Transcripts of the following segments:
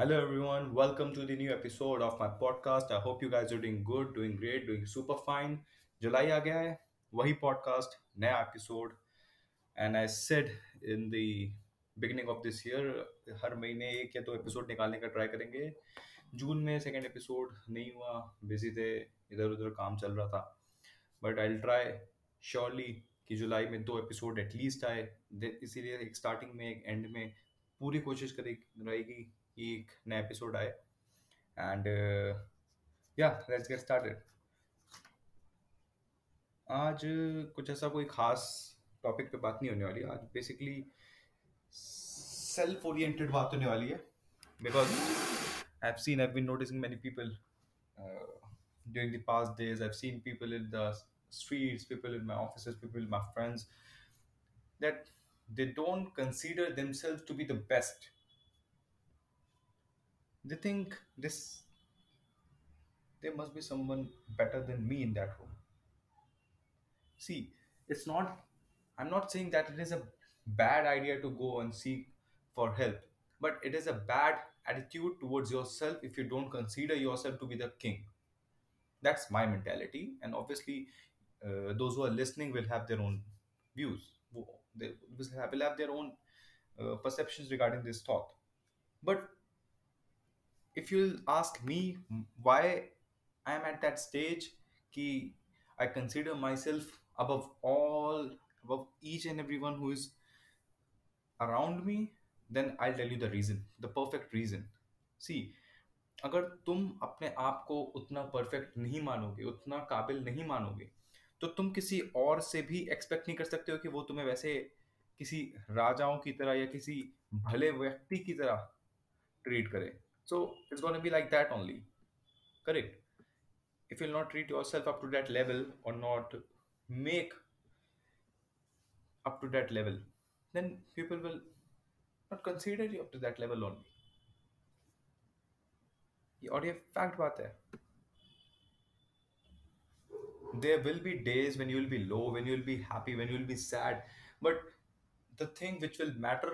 Hello, everyone. Welcome to the new episode of my podcast. I hope you guys are doing good, doing great, doing super fine. जुलाई आ गया है वही podcast नया episode and I said in the beginning of this year हर महीने एक या दो episode निकालने का ट्राई करेंगे जून में सेकंड एपिसोड नहीं हुआ बिज़ी थे इधर उधर काम चल रहा था बट आई ट्राई श्योरली कि जुलाई में दो एपिसोड एटलीस्ट आए इसीलिए एक स्टार्टिंग में एक एंड में पूरी कोशिश करी रहेगी कि एक नया एपिसोड आए। एंड या लेट्स गेट स्टार्टेड आज कुछ ऐसा कोई खास टॉपिक पे बात नहीं होने वाली। आज बेसिकली सेल्फ ओरिएंटेड बात होने वाली है। Because I have seen I been noticing many people during the past days I have seen people in the streets people in my office people my friends that they don't consider themselves to be the best they think this there must be someone better than me in that room. See it's not i'm not saying that it is a bad idea to go and seek for help but it is a bad attitude towards yourself if you don't consider yourself to be the king. That's my mentality and obviously uh, those who are listening will have their own views they will have, their own uh, perceptions regarding this thought. But if you'll ask me why I am at that stage ki I consider myself above all above each and everyone who is around me then I'll tell you the reason the perfect reason see अगर तुम अपने आप को उतना perfect नहीं मानोगे उतना काबिल नहीं मानोगे तो तुम किसी और से भी एक्सपेक्ट नहीं कर सकते हो कि वो तुम्हें वैसे किसी राजाओं की तरह या किसी भले व्यक्ति की तरह ट्रीट करे so it's gonna be like that only correct if you'll not treat yourself up to that level or not make up to that level then people will not consider you up to that level only ये और ये fact बात है there will be days when you will be low when you will be happy when you will be sad but the thing which will matter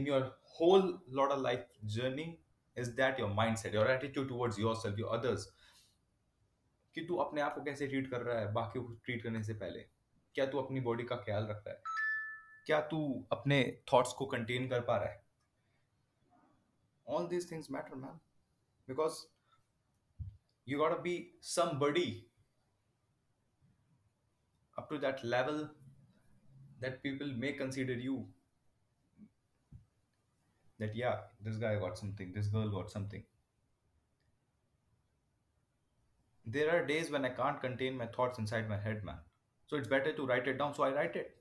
in your whole lot of life journey is that your mind set your attitude towards your self your others कि तू अपने आप को कैसे treat कर रहा है, बाकी को ट्रीट करने से पहले? क्या तू अपनी बॉडी का ख्याल रख रहा है? क्या तू अपने थॉट्स को कंटेन कर पा रहा है? All these things matter ma'am because you got be somebody up to that level that people may consider you that yeah this guy got something this girl got something there are days when i can't contain my thoughts inside my head man so it's better to write it down so i write it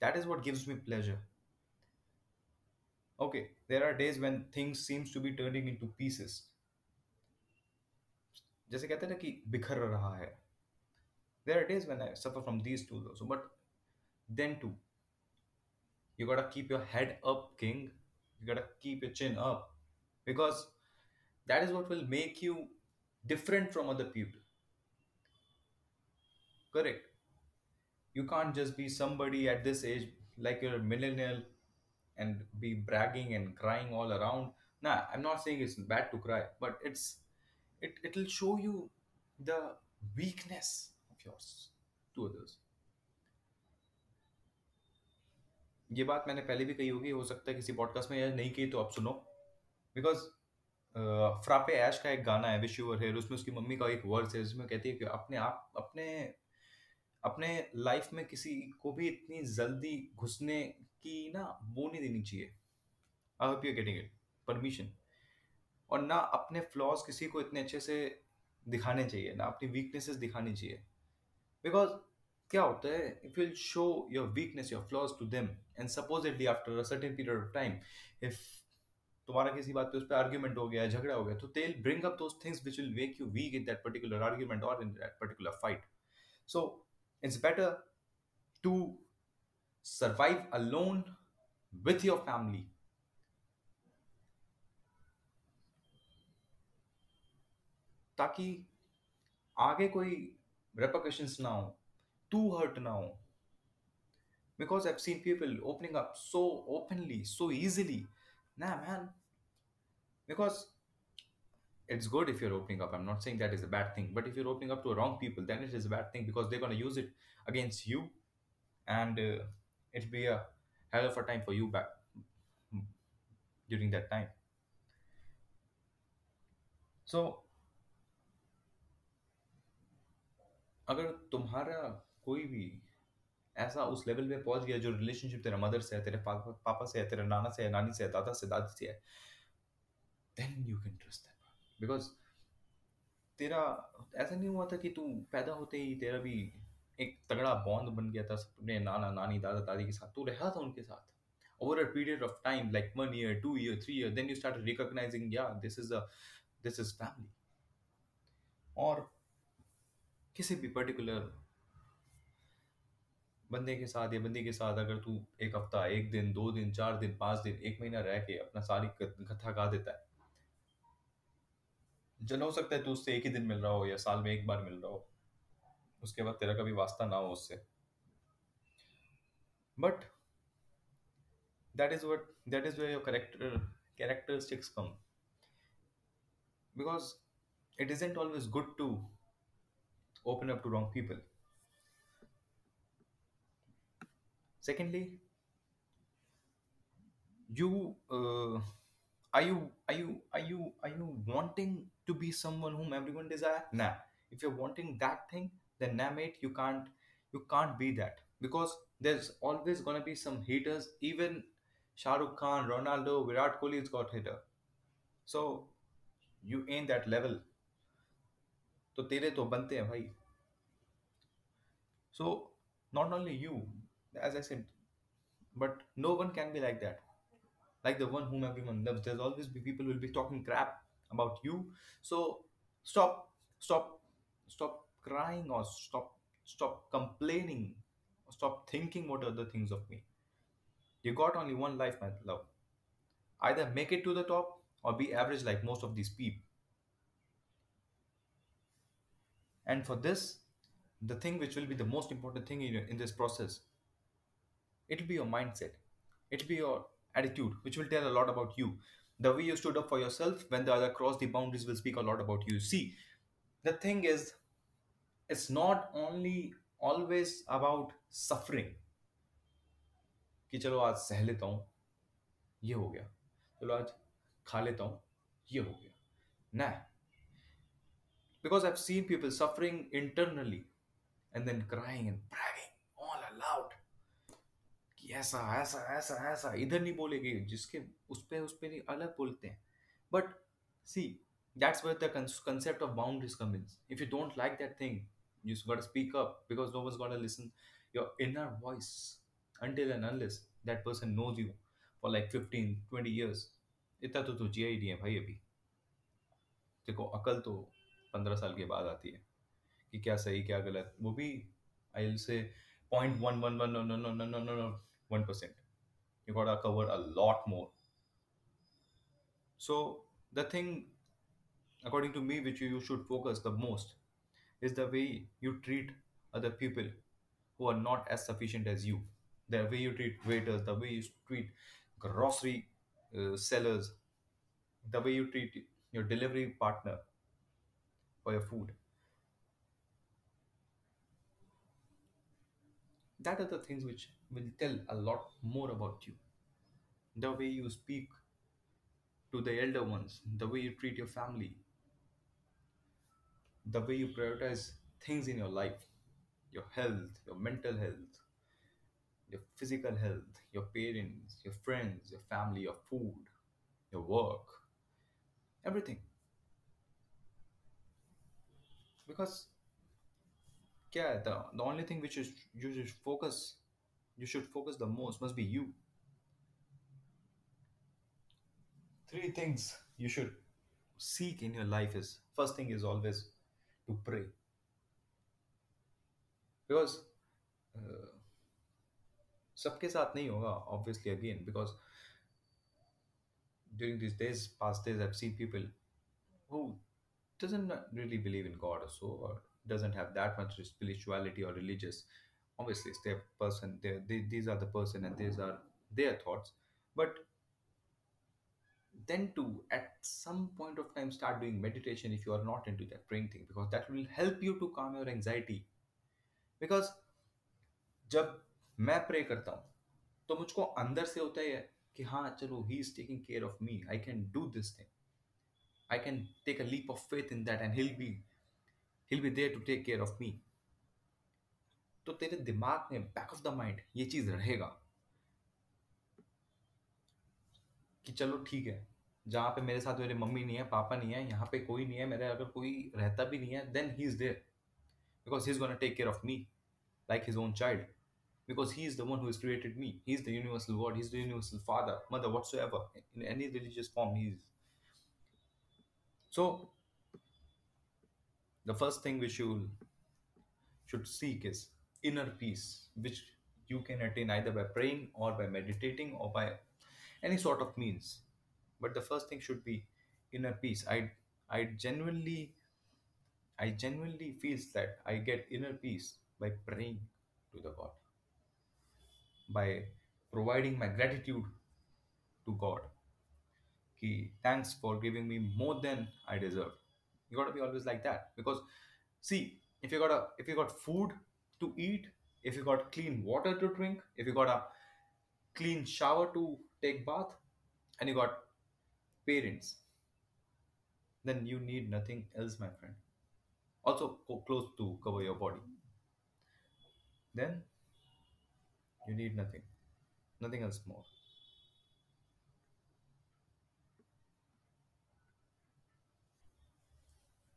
that is what gives me pleasure okay there are days when things seems to be turning into pieces जैसे कहते हैं ना कि बिखर रहा है there are days when i suffer from these two also but then too you gotta keep your head up king you gotta keep your chin up because that is what will make you different from other people. Correct. You can't just be somebody at this age like you're a millennial and be bragging and crying all around. Nah i'm not saying it's bad to cry but it's it it'll show you the weakness of yours to others ये बात मैंने पहले भी कही होगी, हो सकता है किसी पॉडकास्ट में, या नहीं कही तो आप सुनो। बिकॉज़ फ्रापे ऐश का एक गाना है विश यूर हेयर उसमें उसकी मम्मी का एक वर्ड्स है, जिसमें कहती है कि अपने आप, अपने अपने लाइफ में किसी को भी इतनी जल्दी घुसने की ना वो नहीं देनी चाहिए। I hope you getting it permission और ना अपने फ्लॉज किसी को इतने अच्छे से दिखाने चाहिए, ना अपनी वीकनेसेस दिखानी चाहिए। बिकॉज़ क्या होता है? If you show your weakness your flaws to them and supposedly after a certain period of time if तुम्हारा किसी बात पे उस पर आर्ग्यूमेंट हो गया, झगड़ा हो गया तो they bring up those things which will make you weak in that particular argument और in that particular fight so it's better to survive alone with your family ताकि आगे कोई repercussions ना हो तू हर्ट ना हो because I've seen people opening up so openly, so easily. Nah, man, because it's good if you're opening up i'm not saying that is a bad thing but if you're opening up to wrong people then it is a bad thing because they're going to use it against you and uh, it'll be a hell of a time for you back during that time so अगर तुम्हारा कोई भी ऐसा उस level पे पहुँच गया जो रिलेशनशिप तेरा मदर से है, तेरे पापा पापा से है, तेरे नाना से है, नानी से है, दादा से, दादी से है then you can trust that because तेरा, ऐसा नहीं हुआ था कि तू पैदा होते ही तेरा भी एक तगड़ा बॉन्ड बन गया था अपने नाना, नानी, दादा, दादी के साथ। तू रहा था उनके साथ। Over a period of time, like one year, two year, three year, then you started recognizing, yeah, this is a, this is family. और किसी भी पर्टिकुलर बंदे के साथ या बंदी के साथ अगर तू एक हफ़्ता, एक दिन, दो दिन, चार दिन, पाँच दिन, एक महीना रह के अपना सारी कथा गा देता है। जन हो सकता है तू उससे एक ही दिन मिल रहा हो या साल में एक बार मिल रहा हो। उसके बाद तेरा कभी वास्ता ना हो उससे। But that is what, that is where your character, characteristics come. Because it isn't always good to open up to wrong people. secondly you uh, are you are you are you are you wanting to be someone whom everyone desire nah if you're wanting that thing then nah mate you can't you can't be that because there's always gonna be some haters even Shah Rukh Khan, Ronaldo, Virat Kohli has got hitter. So you ain't that level. तो तेरे तो बनते हैं भाई so not only you as i said but no one can be like that. Like the one whom everyone loves. There's always be people will be talking crap about you. So stop stop stop crying or stop stop complaining. Stop thinking what other things of me. You got only one life my love. Either make it to the top or be average like most of these people. And for this the thing which will be the most important thing in, in this process it'll be your mindset it'll be your attitude which will tell a lot about you the way you stood up for yourself when the other crossed the boundaries will speak a lot about you see the thing is it's not only always about suffering कि चलो आज सह लेता हूँ ये हो गया चलो आज खा लेता हूँ ये हो गया ना because I've seen people suffering internally and then crying and bragging all aloud कि ऐसा ऐसा ऐसा ऐसा, इधर नहीं बोलेंगे, जिसके, उस पर उस पर अलग बोलते हैं। But see that's where the of boundaries comes if you don't like that thing you got speak up because no was got listen your inner voice until and unless that person knows you for like fifteen twenty years इतना तो तुझे I D है भाई अभी। देखो, अकल तो पंद्रह साल के बाद आती है, कि क्या सही, क्या गलत, वो भी I say point one one one no no no no no no 1%. You got to cover a lot more. So, the thing, according to me, which you should focus the most is the way you treat other people who are not as sufficient as you. The way you treat waiters, the way you treat grocery uh, sellers, the way you treat your delivery partner for your food. That are the things which will tell a lot more about you. The way you speak to the elder ones the way you treat your family the way you prioritize things in your life your health your mental health your physical health your parents your friends your family your food your work everything. Because yeah the, the only thing which is you should focus you should focus the most must be you three things you should seek in your life is first thing is always to pray because uh, सबके साथ नहीं होगा obviously again because during these days past days i've seen people who doesn't really believe in god or so or doesn't have that much spirituality or religious obviously it's their person they, they, these are the person and these are their thoughts but then to at some point of time start doing meditation if you are not into that praying thing because that will help you to calm your anxiety because जब मैं pray करता हूँ तो मुझको अंदर से होता है कि हाँ चलो he is taking care of me I can do this thing I can take a leap of faith in that and hill B He be there to take care of me तो तेरे दिमाग में back of the mind ये चीज़ रहेगा कि चलो ठीक है, जहाँ पे मेरे साथ मेरे मम्मी नहीं है, पापा नहीं है, यहाँ पे कोई नहीं है, मेरे अगर कोई रहता भी नहीं है then he is there because he is gonna take care of me like his own child because he is the one whose created me he is the universal God he is the universal father mother whatsoever in any religious form he is so the first thing which you should seek is inner peace which you can attain either by praying or by meditating or by any sort of means. But the first thing should be inner peace. I i genuinely i genuinely feels that i get inner peace by praying to the god by providing my gratitude to god. Ki thanks for giving me more than i deserve you got to be always like that. Because see if you got a if you got food to eat if you got clean water to drink if you got a clean shower to take bath and you got parents then you need nothing else my friend. Also clothes to cover your body. Then you need nothing. Nothing else more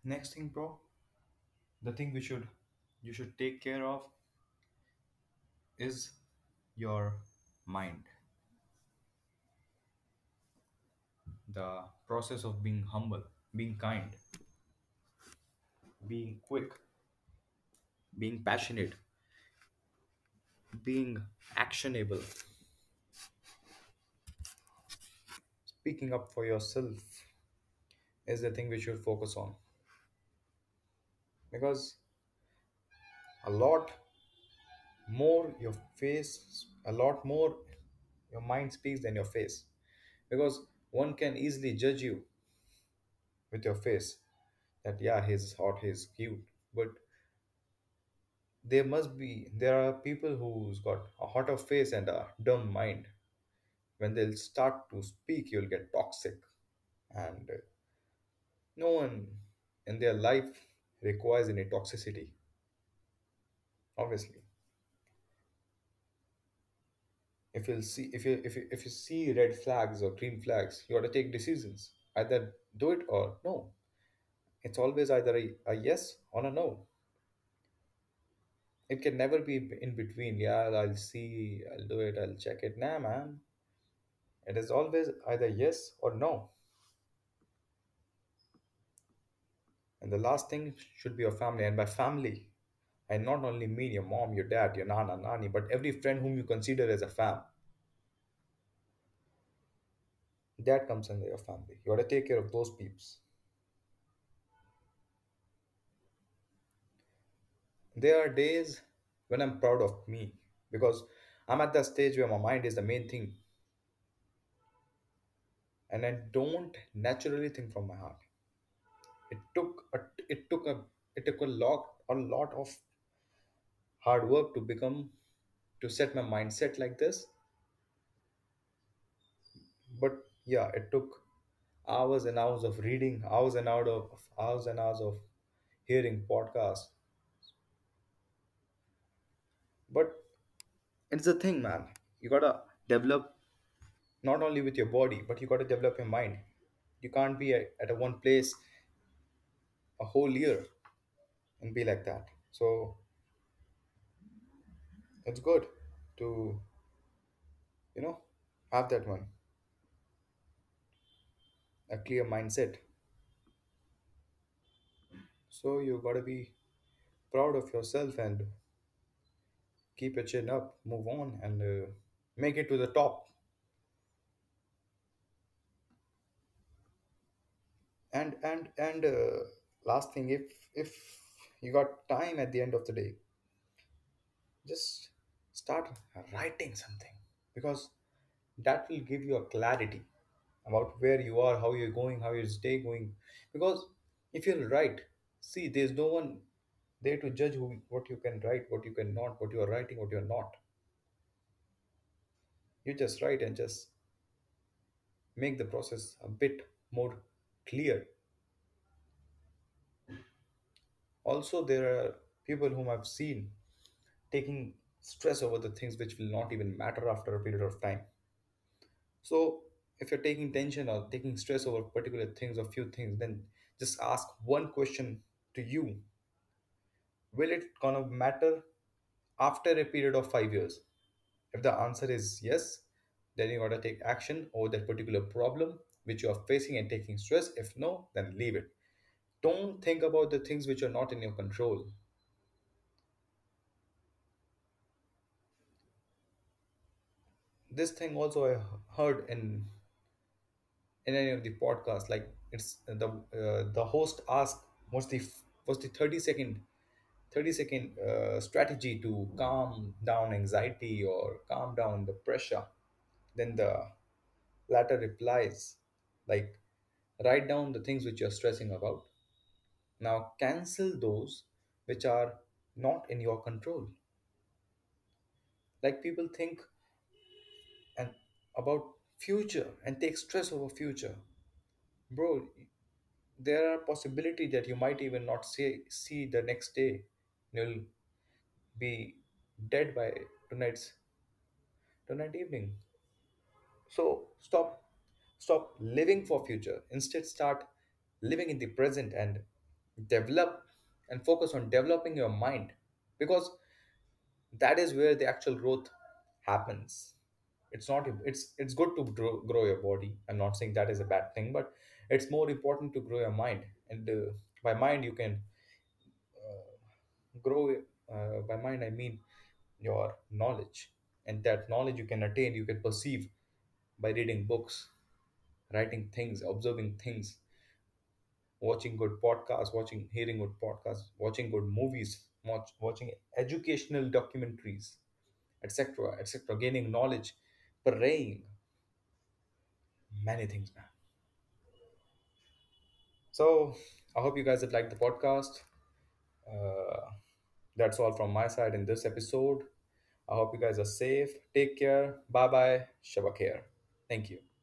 next thing bro the thing we should you should take care of is your mind. The process of being humble being kind being quick being passionate being actionable speaking up for yourself is the thing we should focus on because a lot more your face a lot more your mind speaks than your face. Because one can easily judge you with your face that yeah he's hot he's cute. But there must be there are people who's got a hotter face and a dumb mind. When they'll start to speak you'll get toxic. And no one in their life requires any toxicity obviously. If you'll see if you if you if you see red flags or green flags you got to take decisions. Either do it or no. It's always either a, a yes or a no. It can never be in between. Yeah i'll see i'll do it i'll check it. Nah man. It is always either yes or no and the last thing should be your family. And by family i not only mean your mom your dad your nana nani but every friend whom you consider as a fam. That comes under your family. You got to take care of those peeps. There are days when I'm proud of me because I'm at the stage where my mind is the main thing. And I don't naturally think from my heart. It took a it took a it took a lot a lot of hard work to become to set my mindset like this. But yeah, it took hours and hours of reading, hours and hours of hours and hours of hearing podcasts. But it's the thing, man. You gotta develop not only with your body but you got to develop your mind you can't be at, at a one place a whole year and be like that. So it's good to you know have that one. A clear mindset. So you got to be proud of yourself and keep your chin up move on and uh, make it to the top. And and and uh, last thing if if you got time at the end of the day just start writing something because that will give you a clarity about where you are, how you're going, how your day going. Because if you're right, see, there's no one there to judge who, what you can write, what you cannot, what you are writing, what you're not. You just write and just make the process a bit more clear. Also, there are people whom I've seen taking stress over the things which will not even matter after a period of time. So, if you're taking tension or taking stress over particular things or few things, then just ask one question to you Will it gonna matter after a period of five years? If the answer is yes, then you gotta take action over that particular problem which you are facing and taking stress. If no, then leave it. Don't think about the things which are not in your control. This thing also I heard in in any of the podcasts. Like it's the uh, the host asked what's the what's the 30 second 30 second uh, strategy to calm down anxiety or calm down the pressure. Then the latter replies like write down the things which you're stressing about Now cancel those which are not in your control. Like people think and about future and take stress over future. Bro, there are possibility that you might even not see see the next day. You'll be dead by tonight's tonight evening. So stop stop living for future. Instead start living in the present and develop and focus on developing your mind because that is where the actual growth happens. It's not it's it's good to grow, grow your body. I'm not saying that is a bad thing but it's more important to grow your mind. And uh, by mind you can uh, grow uh, by mind i mean your knowledge. And that knowledge you can attain you can perceive by reading books writing things observing things watching good podcasts watching hearing good podcasts watching good movies watch, watching educational documentaries etc etc gaining knowledge praying. Many things man so i hope you guys have liked the podcast. Uh, that's all from my side in this episode. I hope you guys are safe. Take care. Bye bye shabakir thank you